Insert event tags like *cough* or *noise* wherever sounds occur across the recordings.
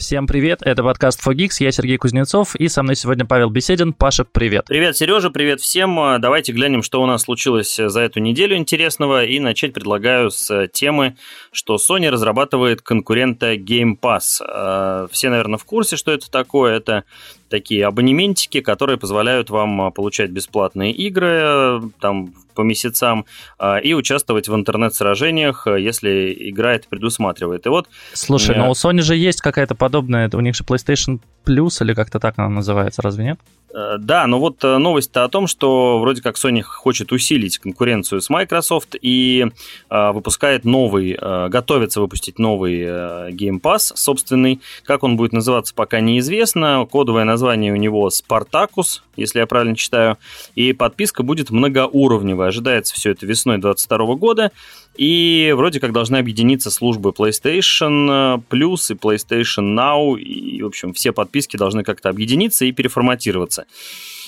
Всем привет, это подкаст Fogix, я Сергей Кузнецов, и со мной сегодня Павел Беседин. Паша, привет. Привет, Сережа, привет всем. Давайте глянем, что у нас случилось за эту неделю интересного, и начать предлагаю с темы, что Sony разрабатывает конкурента Game Pass. Э, все, наверное, в курсе, что это такое. Это такие абонементики, которые позволяют вам а, получать бесплатные игры там по месяцам а, и участвовать в интернет-сражениях, а, если игра это предусматривает. И вот... Слушай, но у Sony же есть какая-то подобная, у них же PlayStation Plus или как-то так она называется, разве нет? Э, да, но вот э, новость-то о том, что вроде как Sony хочет усилить конкуренцию с Microsoft и э, выпускает новый, э, готовится выпустить новый э, Game Pass собственный. Как он будет называться, пока неизвестно. Кодовое название у него Spartacus, если я правильно читаю. И подписка будет многоуровневая. Ожидается все это весной 2022 года. И вроде как должны объединиться службы PlayStation Plus и PlayStation Now. И, в общем, все подписки должны как-то объединиться и переформатироваться.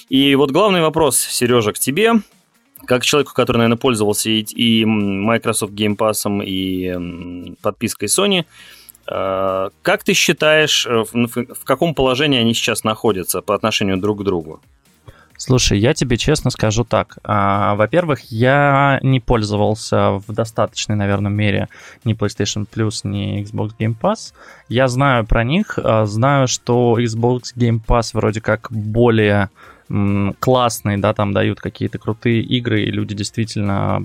И вот главный вопрос, Сережа, к тебе. Как человеку, который, наверное, пользовался и Microsoft Game Pass, и подпиской Sony, э, как ты считаешь, э, в каком положении они сейчас находятся по отношению друг к другу? Слушай, я тебе честно скажу так. А, во-первых, я не пользовался в достаточной, наверное, мере ни PlayStation Plus, ни Xbox Game Pass. Я знаю про них, а, знаю, что Xbox Game Pass вроде как более классные, да, там дают какие-то крутые игры, и люди действительно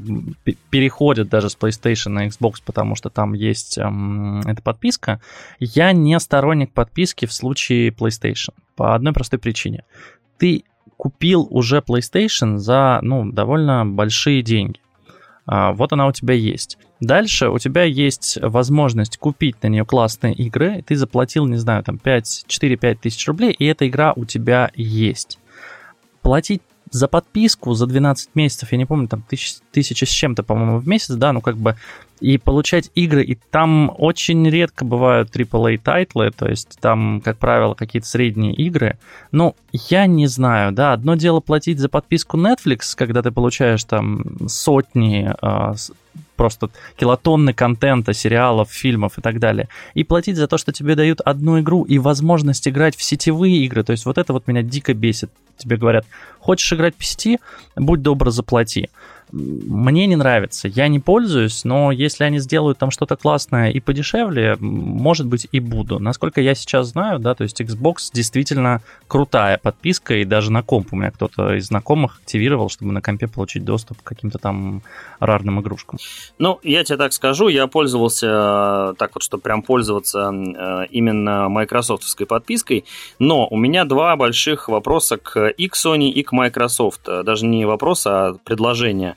переходят даже с PlayStation на Xbox, потому что там есть эм, эта подписка. Я не сторонник подписки в случае PlayStation по одной простой причине. Ты купил уже PlayStation за, ну, довольно большие деньги. А, вот она у тебя есть. Дальше у тебя есть возможность купить на нее классные игры. Ты заплатил, не знаю, там 4-5 тысяч рублей, и эта игра у тебя есть. Платить за подписку за 12 месяцев, я не помню, там тысяч, тысяча с чем-то, по-моему, в месяц, да, ну как бы, и получать игры, и там очень редко бывают AAA тайтлы, то есть там, как правило, какие-то средние игры. Ну, я не знаю, да, одно дело платить за подписку Netflix, когда ты получаешь там сотни э, просто килотонны контента, сериалов, фильмов и так далее. И платить за то, что тебе дают одну игру и возможность играть в сетевые игры. То есть вот это вот меня дико бесит. Тебе говорят, хочешь играть по сети, будь добр, заплати мне не нравится. Я не пользуюсь, но если они сделают там что-то классное и подешевле, может быть и буду. Насколько я сейчас знаю, да, то есть Xbox действительно крутая подписка, и даже на комп у меня кто-то из знакомых активировал, чтобы на компе получить доступ к каким-то там рарным игрушкам. Ну, я тебе так скажу, я пользовался так вот, чтобы прям пользоваться э, именно майкрософтовской подпиской, но у меня два больших вопроса к и к Sony, и к Microsoft. Даже не вопрос, а предложение.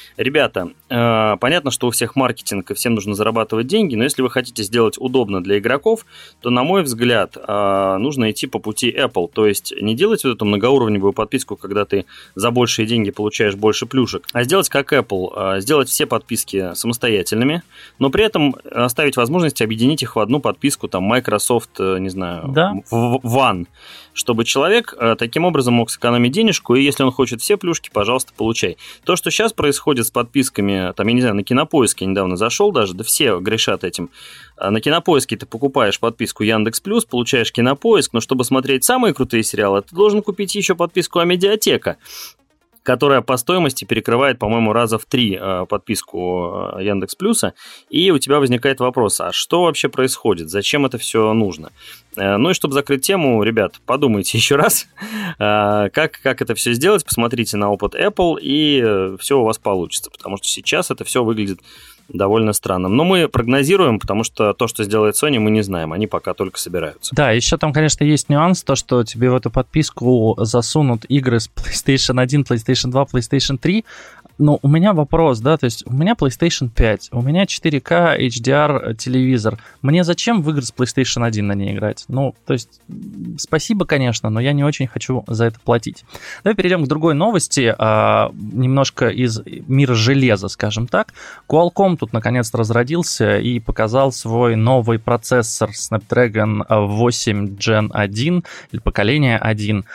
Ребята, э, понятно, что у всех маркетинг и всем нужно зарабатывать деньги, но если вы хотите сделать удобно для игроков, то, на мой взгляд, э, нужно идти по пути Apple. То есть не делать вот эту многоуровневую подписку, когда ты за большие деньги получаешь больше плюшек, а сделать как Apple, э, сделать все подписки самостоятельными, но при этом оставить возможность объединить их в одну подписку, там, Microsoft, не знаю, да. One чтобы человек таким образом мог сэкономить денежку, и если он хочет все плюшки, пожалуйста, получай. То, что сейчас происходит с подписками, там, я не знаю, на Кинопоиске недавно зашел даже, да все грешат этим. А на Кинопоиске ты покупаешь подписку Яндекс Плюс, получаешь Кинопоиск, но чтобы смотреть самые крутые сериалы, ты должен купить еще подписку Амедиатека которая по стоимости перекрывает, по-моему, раза в три э, подписку э, Яндекс Плюса, и у тебя возникает вопрос, а что вообще происходит, зачем это все нужно? Э, ну и чтобы закрыть тему, ребят, подумайте *laughs* еще раз, как, как это все сделать, посмотрите на опыт Apple, и все у вас получится, потому что сейчас это все выглядит довольно странным. Но мы прогнозируем, потому что то, что сделает Sony, мы не знаем. Они пока только собираются. Да, еще там, конечно, есть нюанс, то, что тебе в эту подписку засунут игры с PlayStation 1, PlayStation 2, PlayStation 3, но у меня вопрос, да, то есть у меня PlayStation 5, у меня 4К HDR телевизор. Мне зачем в игры с PlayStation 1 на ней играть? Ну, то есть спасибо, конечно, но я не очень хочу за это платить. Давай перейдем к другой новости, а, немножко из мира железа, скажем так. Qualcomm тут наконец-то разродился и показал свой новый процессор Snapdragon 8 Gen 1 или поколение 1.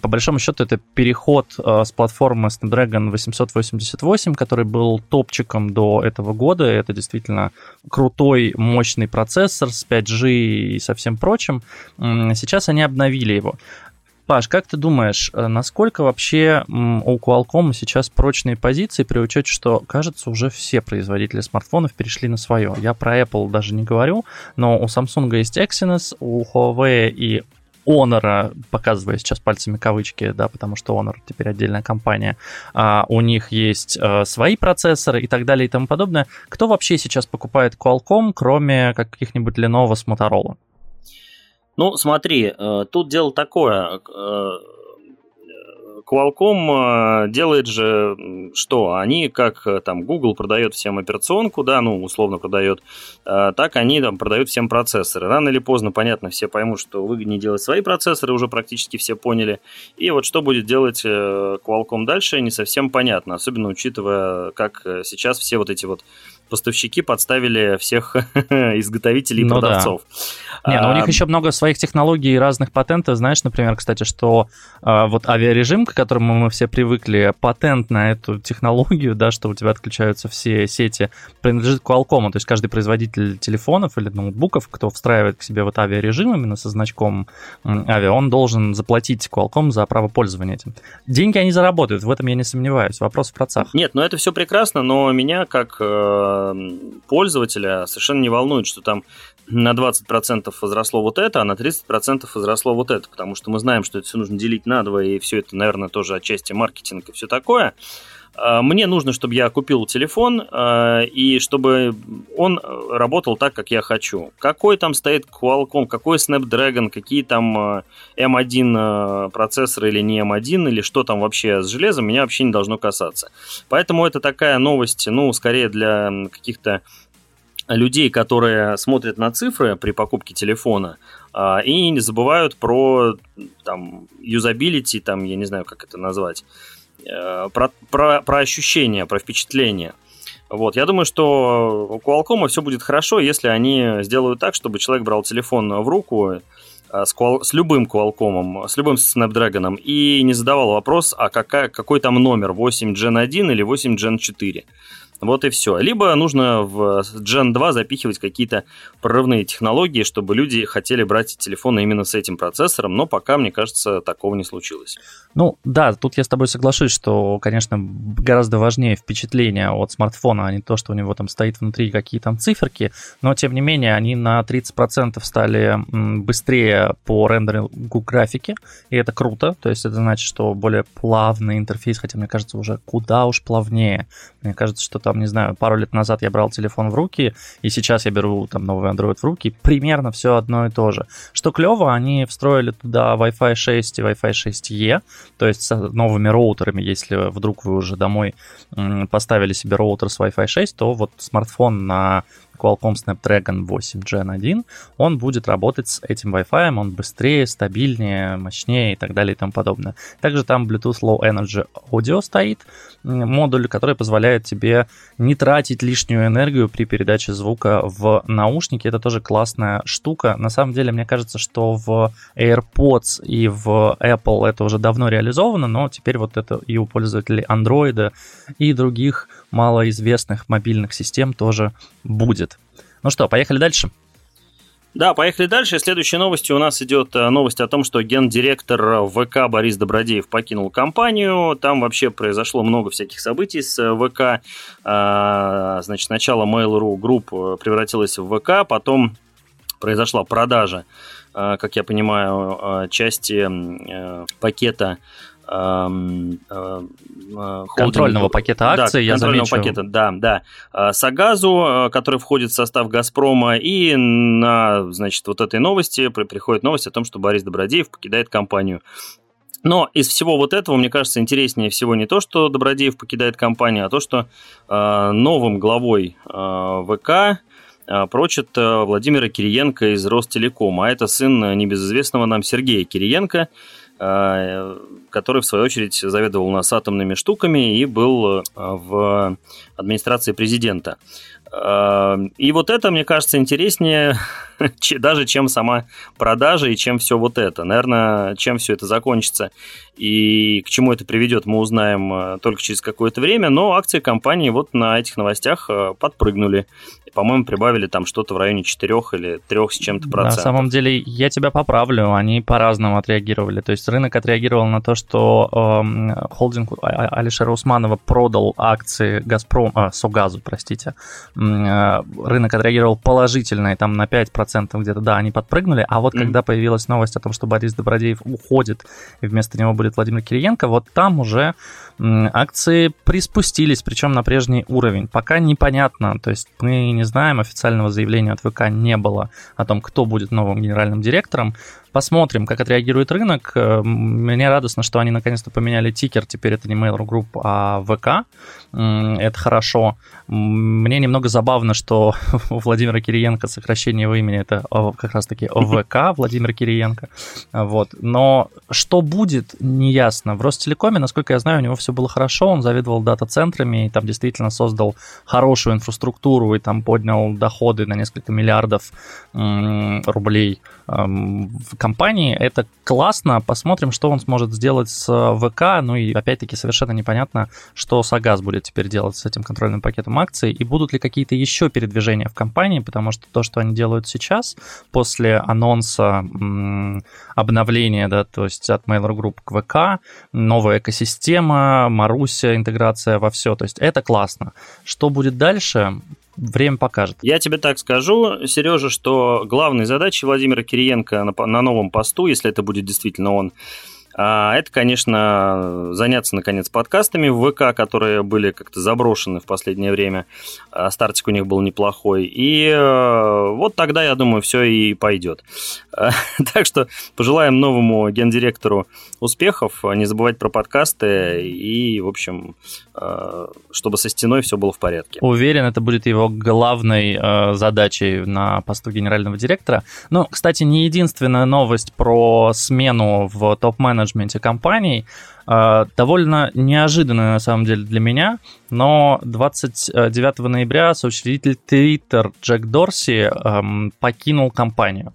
По большому счету это переход а, с платформы Snapdragon 880 8088, который был топчиком до этого года. Это действительно крутой, мощный процессор с 5G и со всем прочим. Сейчас они обновили его. Паш, как ты думаешь, э, насколько вообще у Qualcomm сейчас прочные позиции при учете, что, кажется, уже все производители смартфонов перешли на свое? Я про Apple даже не говорю, но у Samsung есть Exynos, у Huawei и Honor, показывая сейчас пальцами кавычки, да, потому что Honor теперь отдельная компания, а, у них есть а, свои процессоры и так далее и тому подобное. Кто вообще сейчас покупает Qualcomm, кроме каких-нибудь Lenovo с Motorola? Ну, смотри, э, тут дело такое. Э, Qualcomm э, делает же что? Они, как там Google продает всем операционку, да, ну, условно продает, так они там продают всем процессоры. Рано или поздно, понятно, все поймут, что выгоднее делать свои процессоры, уже практически все поняли. И вот что будет делать Qualcomm дальше, не совсем понятно, особенно учитывая, как сейчас все вот эти вот поставщики подставили всех *laughs* изготовителей и ну, продавцов. Да. Не, ну у них еще много своих технологий и разных патентов. Знаешь, например, кстати, что а, вот авиарежим, к которому мы все привыкли, патент на эту технологию, да, что у тебя отключаются все сети, принадлежит Qualcomm. То есть каждый производитель телефонов или ноутбуков, кто встраивает к себе вот авиарежим именно со значком авиа, он должен заплатить Qualcomm за право пользования этим. Деньги они заработают, в этом я не сомневаюсь. Вопрос в процах. Нет, ну это все прекрасно, но меня как э, пользователя совершенно не волнует, что там на 20% возросло вот это, а на 30% возросло вот это, потому что мы знаем, что это все нужно делить на два, и все это, наверное, тоже отчасти маркетинг и все такое. А, мне нужно, чтобы я купил телефон а, и чтобы он работал так, как я хочу. Какой там стоит Qualcomm, какой Snapdragon, какие там M1 а, процессоры или не M1, или что там вообще с железом, меня вообще не должно касаться. Поэтому это такая новость, ну, скорее для каких-то людей, которые смотрят на цифры при покупке телефона и не забывают про там юзабилити, там, я не знаю, как это назвать, Э, про, про, про ощущения, про впечатления. Вот, я думаю, что у Qualcomm все будет хорошо, если они сделают так, чтобы человек брал телефон в руку э, с, Qual- с любым Qualcomm, с любым Snapdragon и не задавал вопрос, а какая, какой там номер, 8 Gen 1 или 8 Gen 4. Вот и все. Либо нужно в Gen 2 запихивать какие-то прорывные технологии, чтобы люди хотели брать телефоны именно с этим процессором, но пока, мне кажется, такого не случилось. Ну да, тут я с тобой соглашусь, что, конечно, гораздо важнее впечатление от смартфона, а не то, что у него там стоит внутри какие там циферки, но тем не менее они на 30% стали быстрее по рендерингу графики, и это круто, то есть это значит, что более плавный интерфейс, хотя мне кажется уже куда уж плавнее. Мне кажется, что там, не знаю, пару лет назад я брал телефон в руки, и сейчас я беру там новый Android в руки, примерно все одно и то же. Что клево, они встроили туда Wi-Fi 6 и Wi-Fi 6E, то есть с новыми роутерами, если вдруг вы уже домой поставили себе роутер с Wi-Fi 6, то вот смартфон на Qualcomm Snapdragon 8 Gen 1, он будет работать с этим Wi-Fi, он быстрее, стабильнее, мощнее и так далее и тому подобное. Также там Bluetooth Low Energy Audio стоит, модуль, который позволяет тебе не тратить лишнюю энергию при передаче звука в наушники. Это тоже классная штука. На самом деле, мне кажется, что в AirPods и в Apple это уже давно реализовано, но теперь вот это и у пользователей Android и других малоизвестных мобильных систем тоже будет. Ну что, поехали дальше? Да, поехали дальше. Следующей новостью у нас идет э, новость о том, что гендиректор ВК Борис Добродеев покинул компанию. Там вообще произошло много всяких событий с э, ВК. А, значит, сначала Mail.ru Group превратилась в ВК, потом произошла продажа, э, как я понимаю, части пакета э, э, контрольного пакета акций, да, я контрольного замечу. пакета, да, да. Э, Сагазу, который входит в состав Газпрома, и на, значит, вот этой новости приходит новость о том, что Борис Добродеев покидает компанию. Но из всего вот этого, мне кажется, интереснее всего не то, что Добродеев покидает компанию, а то, что э, новым главой э, ВК э, прочит Владимира Кириенко из Ростелекома. А это сын небезызвестного нам Сергея Кириенко, Э, который, в свою очередь, заведовал у нас атомными штуками и был э, в администрации президента. И вот это, мне кажется, интереснее *laughs* даже чем сама продажа и чем все вот это. Наверное, чем все это закончится и к чему это приведет, мы узнаем э, только через какое-то время, но акции компании вот на этих новостях э, подпрыгнули. По-моему, прибавили там что-то в районе 4 или 3 с чем-то процентов. На самом деле, я тебя поправлю, они по-разному отреагировали. То есть рынок отреагировал на то, что э, холдинг а, а, Алишера Усманова продал акции Газпром, э, Согазу, простите. Э, рынок отреагировал положительно, и там на 5% где-то, да, они подпрыгнули. А вот mm-hmm. когда появилась новость о том, что Борис Добродеев уходит, и вместо него будет Владимир Кириенко, вот там уже акции приспустились, причем на прежний уровень. Пока непонятно, то есть мы не знаем, официального заявления от ВК не было о том, кто будет новым генеральным директором. Посмотрим, как отреагирует рынок. Э, мне радостно, что они наконец-то поменяли тикер. Теперь это не Mail.ru Group, а ВК. Это хорошо. Мне немного забавно, что *laughs* у Владимира Кириенко сокращение его имени это как раз-таки ВК Владимир Кириенко. Вот. Но что будет, неясно. В Ростелекоме, насколько я знаю, у него все было хорошо. Он заведовал дата-центрами и там действительно создал хорошую инфраструктуру и там поднял доходы на несколько миллиардов рублей в компании. Это классно. Посмотрим, что он сможет сделать с ВК. Ну и опять-таки совершенно непонятно, что Сагаз будет теперь делать с этим контрольным пакетом акций. И будут ли какие-то еще передвижения в компании, потому что то, что они делают сейчас, после анонса обновления, да, то есть от Mailer Group к ВК, новая экосистема, Маруся, интеграция во все. То есть это классно. Что будет дальше? время покажет. Я тебе так скажу, Сережа, что главной задачей Владимира Кириенко на, на новом посту, если это будет действительно он, это, конечно, заняться, наконец, подкастами в ВК, которые были как-то заброшены в последнее время. А стартик у них был неплохой. И э, вот тогда, я думаю, все и пойдет. *laughs* Так что пожелаем новому гендиректору успехов, не забывать про подкасты и, в общем, чтобы со стеной все было в порядке. Уверен, это будет его главной э, задачей на посту генерального директора. Ну, кстати, не единственная новость про смену в топ-менеджменте менеджменте компаний. А, довольно неожиданно, на самом деле, для меня, но 29 ноября соучредитель Twitter Джек Дорси эм, покинул компанию.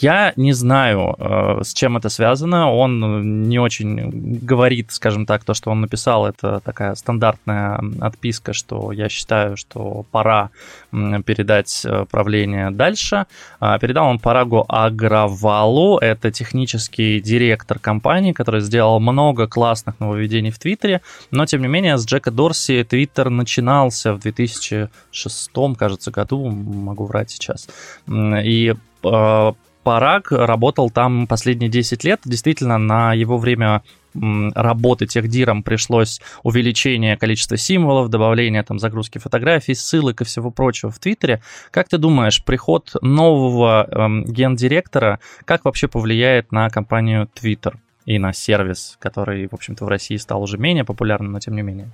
Я не знаю, э, с чем это связано. Он не очень говорит, скажем так, то, что он написал, это такая стандартная отписка, что я считаю, что пора передать э, правление дальше. А, передал он Парагу Агравалу, это технический директор компании, который сделал много классных нововведений в Твиттере, но, тем не менее, с Джека Дорси Твиттер начинался в 2006, кажется, году, могу врать сейчас. И э, Параг работал там последние 10 лет. Действительно, на его время работы техдиром пришлось увеличение количества символов, добавление там загрузки фотографий, ссылок и всего прочего в Твиттере. Как ты думаешь, приход нового эм, гендиректора, как вообще повлияет на компанию Twitter и на сервис, который, в общем-то, в России стал уже менее популярным, но тем не менее?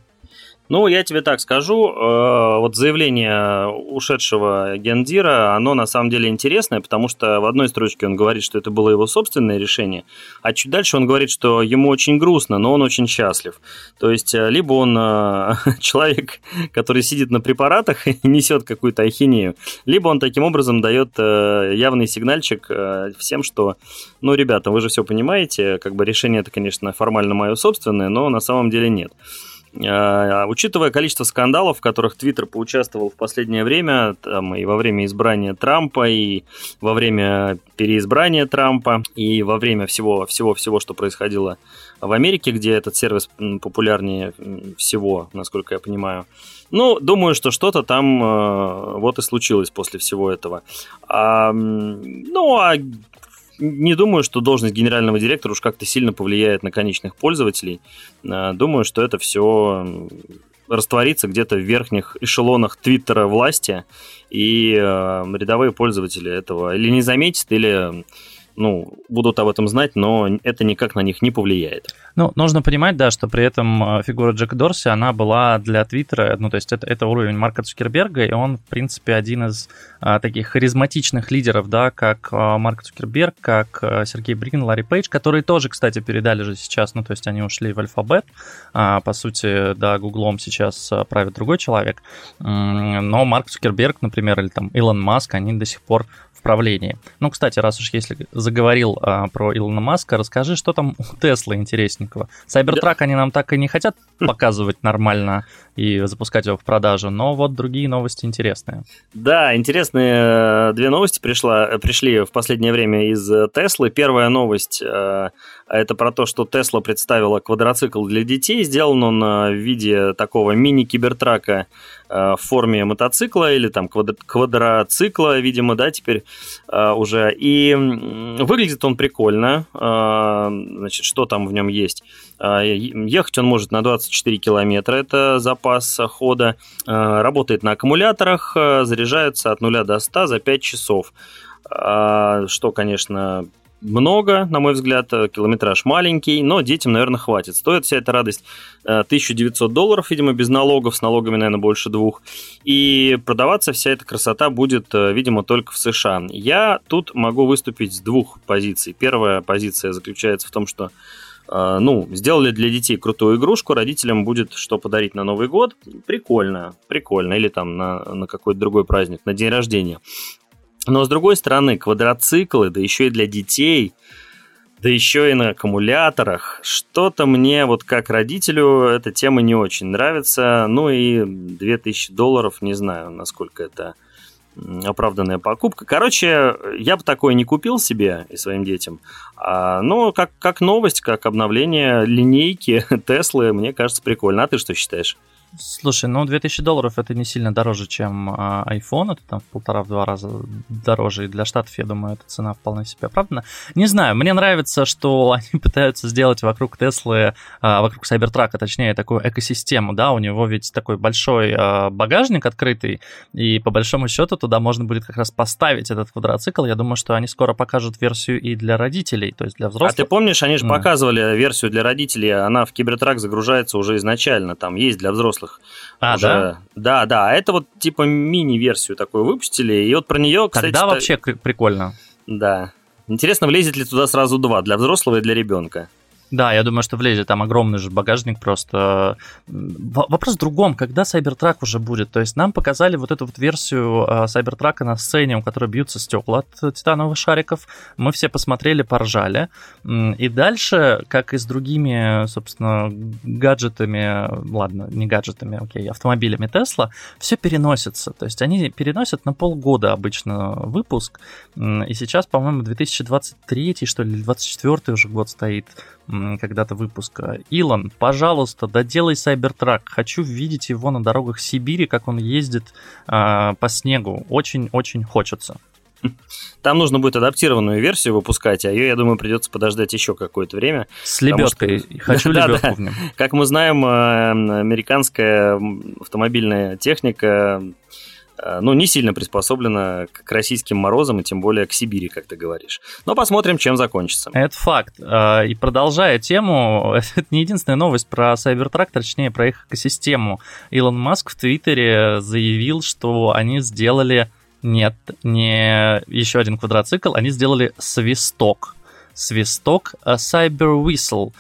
Ну, я тебе так скажу, э, вот заявление ушедшего Гендира, оно на самом деле интересное, потому что в одной строчке он говорит, что это было его собственное решение, а чуть дальше он говорит, что ему очень грустно, но он очень счастлив. То есть, э, либо он э, *laughs* человек, который сидит на препаратах и несет какую-то ахинею, либо он таким образом дает явный сигнальчик всем, что, ну, ребята, вы же все понимаете, как бы решение это, конечно, формально мое собственное, но на самом деле нет. А, учитывая количество скандалов, в которых Твиттер поучаствовал в последнее время, там, и во время избрания Трампа, и во время переизбрания Трампа, и во время всего-всего-всего, что происходило в Америке, где этот сервис популярнее всего, насколько я понимаю. Ну, думаю, что что-то там э, вот и случилось после всего этого. А, ну, а не думаю, что должность генерального директора уж как-то сильно повлияет на конечных пользователей. А, думаю, что это все растворится где-то в верхних эшелонах Твиттера власти, и э, рядовые пользователи этого или не заметят, или ну, будут об этом знать, но это никак на них не повлияет. Ну, нужно понимать, да, что при этом э, фигура Джека Дорси, она была для Твиттера, ну, то есть это, это уровень Марка Цукерберга, и он, в принципе, один из а, таких харизматичных лидеров, да, как а, Марк Цукерберг, как а, Сергей Брин, Ларри Пейдж, которые тоже, кстати, передали же сейчас, ну, то есть они ушли в Альфабет, а, по сути, да, Гуглом сейчас правит другой человек, но Марк Цукерберг, например, или там Илон Маск, они до сих пор в правлении. Ну, кстати, раз уж если заговорил а, про Илона Маска, расскажи, что там у Тесла интересненького. Сайбертрак да. они нам так и не хотят показывать нормально и запускать его в продажу, но вот другие новости интересные. Да, интересные э, две новости пришла, э, пришли в последнее время из э, Теслы. Первая новость это про то, что Тесла представила квадроцикл для детей. Сделан он в виде такого мини-кибертрака в форме мотоцикла или там квадроцикла, видимо, да, теперь уже. И выглядит он прикольно. Значит, что там в нем есть? Ехать он может на 24 километра, это запас хода. Работает на аккумуляторах, заряжается от 0 до 100 за 5 часов. Что, конечно, много, на мой взгляд, километраж маленький, но детям, наверное, хватит. Стоит вся эта радость 1900 долларов, видимо, без налогов, с налогами, наверное, больше двух. И продаваться вся эта красота будет, видимо, только в США. Я тут могу выступить с двух позиций. Первая позиция заключается в том, что ну, сделали для детей крутую игрушку, родителям будет что подарить на Новый год. Прикольно, прикольно. Или там на, на какой-то другой праздник, на день рождения. Но с другой стороны, квадроциклы, да еще и для детей, да еще и на аккумуляторах. Что-то мне, вот как родителю, эта тема не очень нравится. Ну и 2000 долларов, не знаю, насколько это оправданная покупка. Короче, я бы такое не купил себе и своим детям. А, но как, как новость, как обновление линейки *laughs* Теслы, мне кажется, прикольно. А ты что считаешь? Слушай, ну 2000 долларов это не сильно дороже, чем а, iPhone, это там в полтора-два раза дороже, и для Штатов, я думаю, эта цена вполне себе оправдана. Не знаю, мне нравится, что *laughs* они пытаются сделать вокруг Теслы, а, вокруг Cybertruck, точнее, такую экосистему, да, у него ведь такой большой а, багажник открытый, и по большому счету туда можно будет как раз поставить этот квадроцикл. Я думаю, что они скоро покажут версию и для родителей, то есть для взрослых. А ты помнишь, они же mm. показывали версию для родителей, она в Кибертрак загружается уже изначально, там есть для взрослых взрослых. А, уже... да? Да, да. Это вот типа мини-версию такую выпустили, и вот про нее, кстати... Тогда вообще прикольно. Да. Интересно, влезет ли туда сразу два, для взрослого и для ребенка. Да, я думаю, что влезет. Там огромный же багажник просто. Вопрос в другом, когда Cybertruck уже будет? То есть нам показали вот эту вот версию а, Cybertruck на сцене, у которой бьются стекла от титановых шариков. Мы все посмотрели, поржали. И дальше, как и с другими, собственно, гаджетами, ладно, не гаджетами, окей, автомобилями Tesla, все переносится. То есть они переносят на полгода обычно выпуск. И сейчас, по-моему, 2023, что ли, 2024 уже год стоит когда-то выпуска. Илон, пожалуйста, доделай Cybertruck. Хочу видеть его на дорогах Сибири, как он ездит э, по снегу. Очень-очень хочется. Там нужно будет адаптированную версию выпускать, а ее, я думаю, придется подождать еще какое-то время. С лебедкой. Что... Хочу *laughs* да, лебедку да. в нем. Как мы знаем, э, американская автомобильная техника ну, не сильно приспособлена к российским морозам и тем более к Сибири, как ты говоришь. Но посмотрим, чем закончится. Это факт. Э, и продолжая тему, *laughs* это не единственная новость про Cybertruck, точнее, про их экосистему. Илон Маск в Твиттере заявил, что они сделали... Нет, не еще один квадроцикл, они сделали свисток свисток э, Cyber Whistle.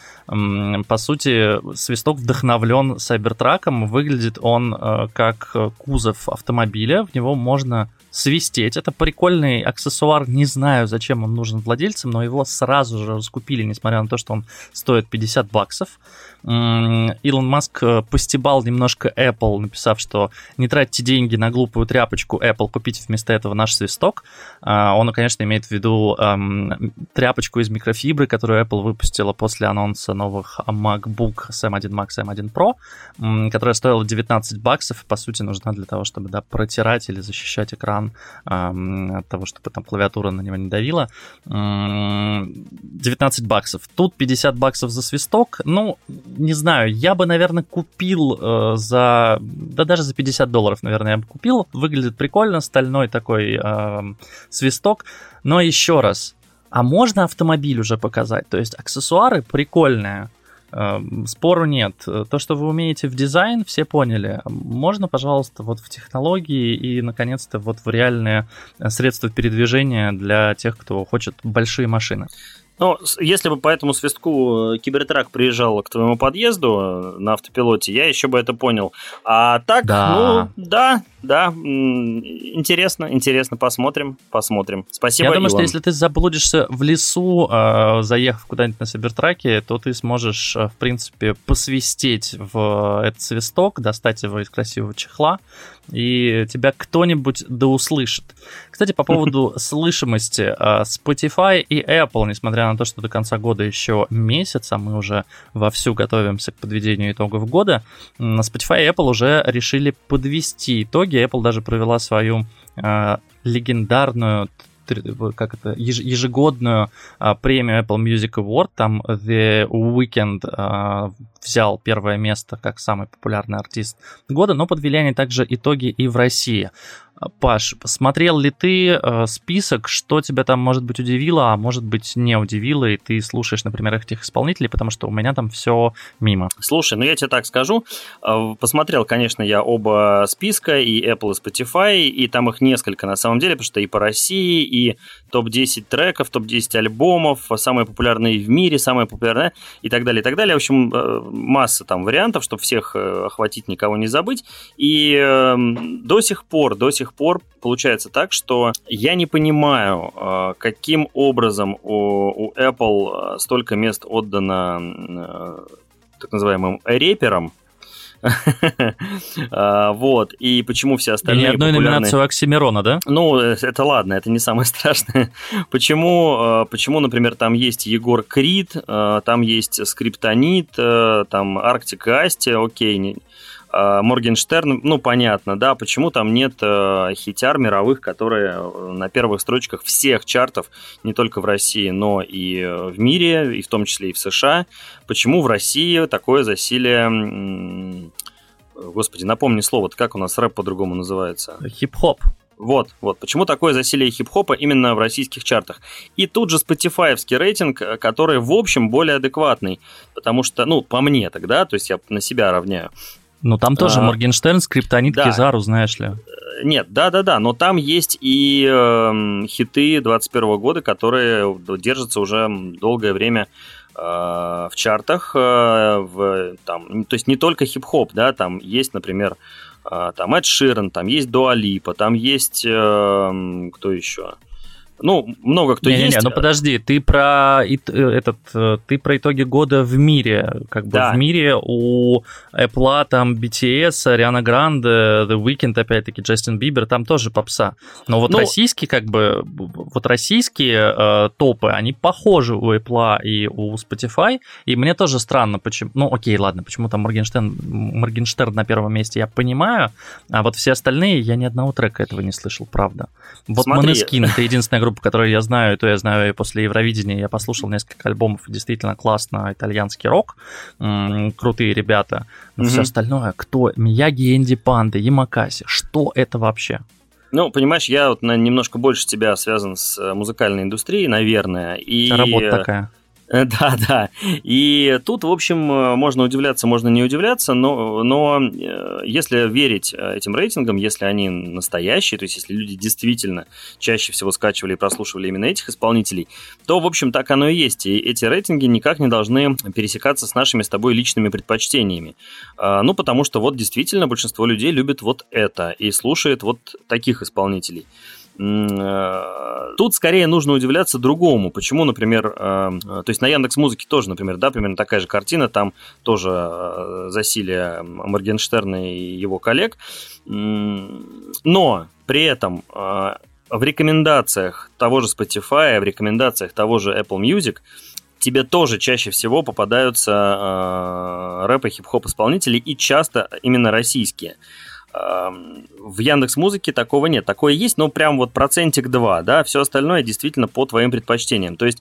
По сути, свисток вдохновлен Cybertruck. Выглядит он э, как кузов автомобиля. В него можно свистеть. Это прикольный аксессуар. Не знаю, зачем он нужен владельцам, но его сразу же раскупили, несмотря на то, что он стоит 50 баксов. Илон Маск э, постебал немножко Apple, написав, что не тратьте деньги на глупую тряпочку Apple, купите вместо этого наш свисток. А, он, конечно, имеет в виду эм, тряпочку из микрофибры, которую Apple выпустила после анонса новых MacBook с M1 Max и M1 Pro, которая стоила 19 баксов, по сути, нужна для того, чтобы да, протирать или защищать экран эм, от того, чтобы там клавиатура на него не давила. 19 баксов. Тут 50 баксов за свисток. Ну, не знаю, я бы, наверное, купил э, за, да даже за 50 долларов, наверное, я бы купил. Выглядит прикольно, стальной такой свисток. Но еще раз, а можно автомобиль уже показать. То есть аксессуары прикольные, спору нет. То, что вы умеете в дизайн, все поняли. Можно, пожалуйста, вот в технологии и, наконец-то, вот в реальные средства передвижения для тех, кто хочет большие машины. Ну, если бы по этому свистку э, кибертрак приезжал к твоему подъезду э, на автопилоте, я еще бы это понял. А так, да. ну, да, да, интересно, интересно, посмотрим, посмотрим. Спасибо, Я думаю, Илон. что если ты заблудишься в лесу, э, заехав куда-нибудь на Сибертраке, то ты сможешь, в принципе, посвистеть в этот свисток, достать его из красивого чехла, и тебя кто-нибудь да услышит. Кстати, по поводу *laughs* слышимости, Spotify и Apple, несмотря на то, что до конца года еще месяц, а мы уже вовсю готовимся к подведению итогов года, Spotify и Apple уже решили подвести итоги. Apple даже провела свою э, легендарную как это, ежегодную а, премию Apple Music Award, там The Weeknd а, взял первое место как самый популярный артист года, но подвели они также итоги и в России. Паш, посмотрел ли ты э, список, что тебя там, может быть, удивило, а может быть, не удивило, и ты слушаешь, например, этих исполнителей, потому что у меня там все мимо. Слушай, ну я тебе так скажу. Э, посмотрел, конечно, я оба списка, и Apple, и Spotify, и там их несколько на самом деле, потому что и по России, и топ-10 треков, топ-10 альбомов, самые популярные в мире, самые популярные, и так далее, и так далее. В общем, э, масса там вариантов, чтобы всех э, охватить, никого не забыть. И эм, до сих пор, до сих пор получается так, что я не понимаю, э, каким образом у, у Apple столько мест отдано так называемым реперам, *laughs* а, вот, и почему все остальные... Ни одной популярные... номинации у Оксимирона, да? Ну, это ладно, это не самое *laughs* страшное. почему, а, почему, например, там есть Егор Крид, а, там есть Скриптонит, там Artik & Asti, окей, а, Моргенштерн, ну, понятно, да, почему там нет э, хитяр мировых, которые э, на первых строчках всех чартов, не только в России, но и э, в мире, и в том числе и в США. Почему в России такое засилие... Господи, напомни слово, как у нас рэп по-другому называется? Хип-хоп. Вот, вот. Почему такое засилие хип-хопа именно в российских чартах? И тут же Spotify рейтинг, который, в общем, более адекватный. Потому что, ну, по мне тогда, то есть я на себя равняю. Ну, там тоже а, Моргенштерн, Скриптонит, да. Кизару, знаешь ли. Нет, да-да-да, но там есть и э, хиты 21 года, которые держатся уже долгое время э, в чартах. Э, в, там, то есть не только хип-хоп, да, там есть, например, э, там Эд Ширен, там есть Дуа Липа, там есть... Э, кто еще? Ну, много кто не, есть. Не, не, ну подожди, ты про э, этот, э, ты про итоги года в мире, как бы да. в мире у Apple там BTS, Ариана Гранде, The Weeknd, опять-таки Джастин Бибер, там тоже попса. Но вот ну, российские как бы, вот российские э, топы, они похожи у Apple и у Spotify, и мне тоже странно, почему, ну окей, ладно, почему там Моргенштерн, Моргенштерн на первом месте, я понимаю, а вот все остальные, я ни одного трека этого не слышал, правда. Вот Måneskin, это единственная группа, *laughs* группа, которую я знаю, то я знаю и после Евровидения. Я послушал несколько альбомов, действительно классно, итальянский рок, крутые ребята. Но угу. все остальное, кто? Мияги, Энди Панды, Ямакаси, что это вообще? Ну, понимаешь, я вот на немножко больше тебя связан с э, музыкальной индустрией, наверное. И... Работа такая. Э, *laughs* да, да. И тут, в общем, э, можно удивляться, можно не удивляться, но, но э, если верить этим рейтингам, если они настоящие, то есть если люди действительно чаще всего скачивали и прослушивали именно этих исполнителей, то, в общем, так оно и есть. И эти рейтинги никак не должны пересекаться с нашими с тобой личными предпочтениями. Ну, потому что вот действительно большинство людей любит вот это и слушает вот таких исполнителей. Э, тут скорее нужно удивляться другому. Почему, например, э, то есть на Яндекс Музыке тоже, например, да, примерно такая же картина, там тоже э, засилие Моргенштерна и его коллег. Но при этом в рекомендациях того же Spotify, в рекомендациях того же Apple Music тебе тоже чаще всего попадаются э, рэп и хип-хоп исполнители, и часто именно российские. В Яндекс Музыке такого нет. Такое есть, но прям вот процентик 2, да, все остальное действительно по твоим предпочтениям. То есть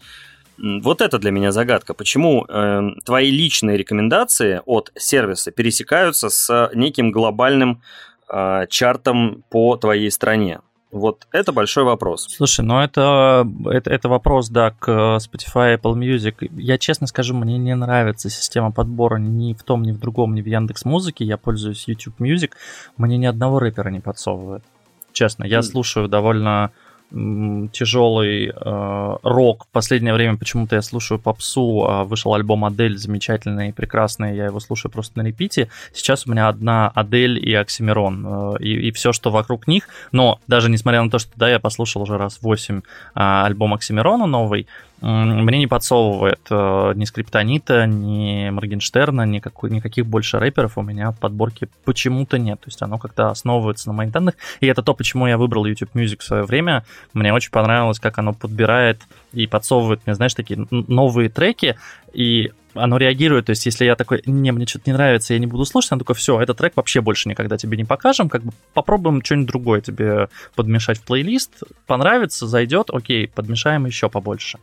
вот это для меня загадка. Почему э, твои личные рекомендации от сервиса пересекаются с неким глобальным э, чартом по твоей стране? Вот это большой вопрос. Слушай, ну это, это, это вопрос, да, к Spotify, Apple Music. Я честно скажу, мне не нравится система подбора ни в том, ни в другом, ни в Яндекс Музыке. Я пользуюсь YouTube Music. Мне ни одного рэпера не подсовывает. Честно, я mm. слушаю довольно тяжелый э, рок. В последнее время почему-то я слушаю попсу. А вышел альбом Адель замечательный, прекрасный. Я его слушаю просто на репите. Сейчас у меня одна Адель и Оксимирон. Э, и, и все, что вокруг них. Но даже несмотря на то, что да, я послушал уже раз 8 э, альбом Оксимирона новый, мне не подсовывает э, ни Скриптонита, ни Моргенштерна, никакой, никаких больше рэперов у меня в подборке почему-то нет. То есть оно как-то основывается на моих данных. И это то, почему я выбрал YouTube Music в свое время. Мне очень понравилось, как оно подбирает и подсовывает мне, знаешь, такие новые треки. И оно реагирует, то есть если я такой, не, мне что-то не нравится, я не буду слушать, оно такое, все, этот трек вообще больше никогда тебе не покажем, как бы попробуем что-нибудь другое тебе подмешать в плейлист, понравится, зайдет, окей, подмешаем еще побольше.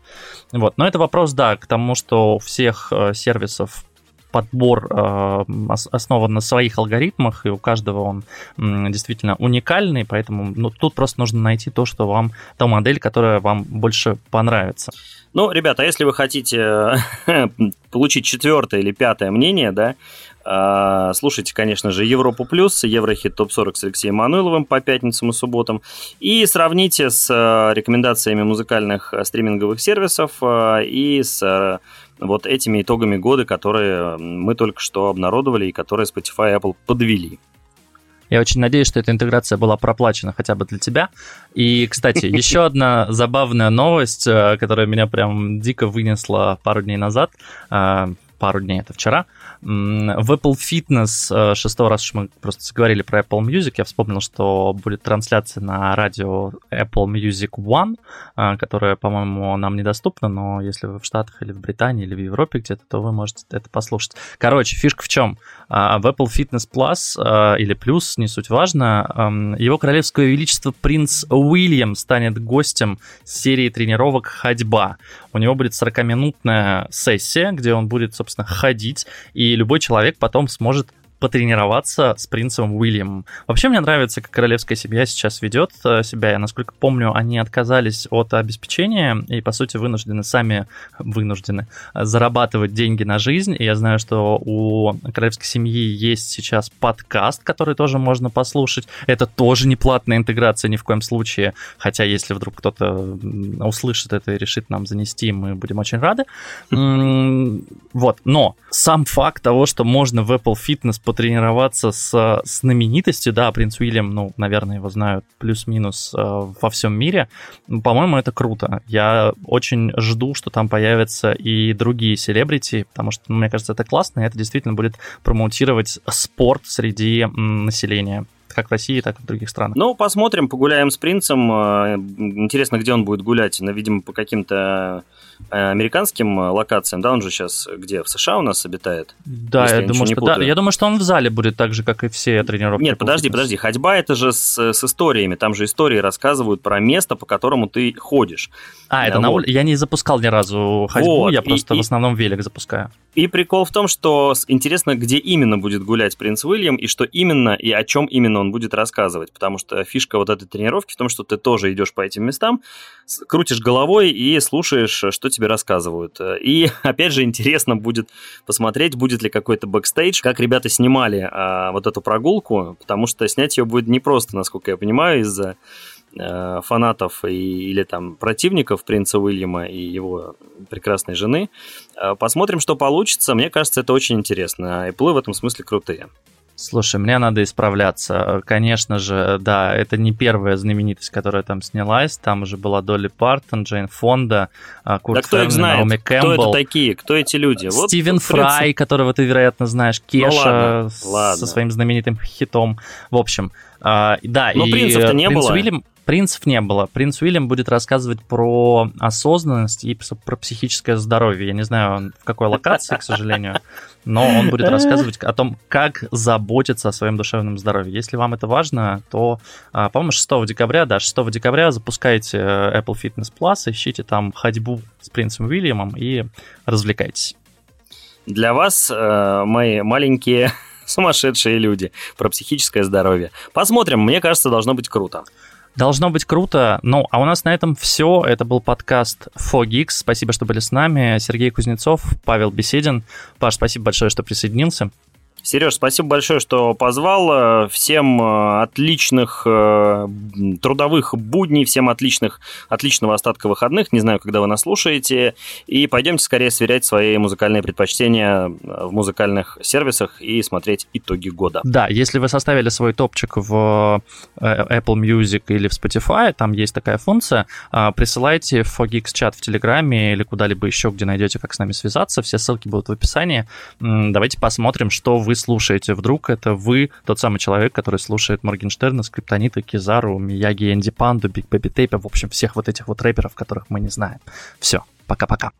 Вот, но это вопрос, да, к тому, что у всех э, сервисов подбор э, основан на своих алгоритмах, и у каждого он действительно уникальный, поэтому ну, тут просто нужно найти то, что вам, та модель, которая вам больше понравится. Ну, ребята, а если вы хотите *laughs* получить четвертое или пятое мнение, да, э, слушайте, конечно же, Европу Плюс, Еврохит ТОП-40 с Алексеем Мануиловым по пятницам и субботам, и сравните с э, рекомендациями музыкальных стриминговых сервисов и с вот этими итогами года, которые мы только что обнародовали и которые Spotify и Apple подвели. Я очень надеюсь, что эта интеграция была проплачена хотя бы для тебя. И, кстати, *laughs* еще одна забавная новость, э, которая меня прям дико вынесла пару дней назад. Э, пару дней, это вчера. В Apple Fitness, э, шестой раз мы просто заговорили про Apple Music, я вспомнил, что будет трансляция на радио Apple Music One, э, которая, по-моему, нам недоступна, но если вы в Штатах или в Британии или в Европе где-то, то вы можете это послушать. Короче, фишка в чем? А, в Apple Fitness Plus э, или Plus, не суть важно, эм, его королевское величество принц Уильям станет гостем серии тренировок «Ходьба». У него будет 40-минутная сессия, где он будет, собственно, ходить, и любой человек потом сможет потренироваться с принцем Уильямом. Вообще мне нравится, как королевская семья сейчас ведет э, себя. Я, насколько помню, они отказались от обеспечения и, по сути, вынуждены сами вынуждены зарабатывать деньги на жизнь. И я знаю, что у королевской семьи есть сейчас подкаст, который тоже можно послушать. Это тоже не платная интеграция ни в коем случае. Хотя, если вдруг кто-то услышит это и решит нам занести, мы будем очень рады. *laughs* Вот. Но сам факт того, что можно в Apple Fitness потренироваться с знаменитостью, да, принц Уильям, ну, наверное, его знают плюс-минус э, во всем мире. По-моему, это круто. Я очень жду, что там появятся и другие селебрити, потому что, ну, мне кажется, это классно, и это действительно будет промоутировать спорт среди населения как в России, так и в других странах. Ну, посмотрим, погуляем с принцем. Э, интересно, где он будет гулять. Ну, видимо, по каким-то американским локациям, да, он же сейчас где, в США у нас обитает? Да, я, я думаю, что да. Я думаю, что он в зале будет так же, как и все тренировки. Нет, подожди, подожди, ходьба это же с, с историями, там же истории рассказывают про место, по которому ты ходишь. А, это вот. на улице? Я не запускал ни разу ходьбу, вот. я просто и, в основном велик запускаю. И прикол в том, что интересно, где именно будет гулять принц Уильям, и что именно, и о чем именно он будет рассказывать, потому что фишка вот этой тренировки в том, что ты тоже идешь по этим местам, крутишь головой и слушаешь, что тебе рассказывают. И, *laughs* опять же, интересно будет посмотреть, будет ли какой-то бэкстейдж, как ребята снимали а, вот эту прогулку, потому что снять ее будет непросто, насколько я понимаю, из-за Э, фанатов и, или там противников принца Уильяма и его прекрасной жены. Э, посмотрим, что получится. Мне кажется, это очень интересно. Apple в этом смысле крутые. Слушай, мне надо исправляться. Конечно же, да, это не первая знаменитость, которая там снялась. Там уже была Долли Партон, Джейн Фонда, а, Курт да кто Ферни, их знает? Наоми Кэмпбелл. Кто это такие? Кто эти люди? Вот, Стивен Фрай, которого ты, вероятно, знаешь, Кеша ну, ладно, ладно. со своим знаменитым хитом. В общем, а, да, Но и принцев-то не принц было. Уильям, принцев не было. Принц Уильям будет рассказывать про осознанность и про психическое здоровье. Я не знаю, в какой локации, к сожалению, но он будет рассказывать о том, как заботиться о своем душевном здоровье. Если вам это важно, то, а, по-моему, 6 декабря, да, 6 декабря запускайте э, Apple Fitness Plus, ищите там ходьбу с принцем Уильямом и развлекайтесь. Для вас, э, мои маленькие *laughs* сумасшедшие люди, про психическое здоровье. Посмотрим, мне кажется, должно быть круто. Должно быть круто. Ну, а у нас на этом все. Это был подкаст 4Geeks. Спасибо, что были с нами. Сергей Кузнецов, Павел Беседин. Паш, спасибо большое, что присоединился. Сереж, спасибо большое, что позвал. Всем э, отличных э, трудовых будней, всем отличных, отличного остатка выходных. Не знаю, когда вы нас слушаете. И пойдемте скорее сверять свои музыкальные предпочтения в музыкальных сервисах и смотреть итоги года. Да, если вы составили свой топчик в э, Apple Music или в Spotify, там есть такая функция, присылайте в 4Geeks чат в Телеграме или куда-либо еще, где найдете, как с нами связаться. Все ссылки будут в описании. Давайте посмотрим, что вы слушаете. Вдруг это вы тот самый человек, который слушает Моргенштерна, Скриптонита, Кизару, Мияги, Энди Панду, Биг Бэби Тейпа, в общем, всех вот этих вот рэперов, которых мы не знаем. Все, пока-пока.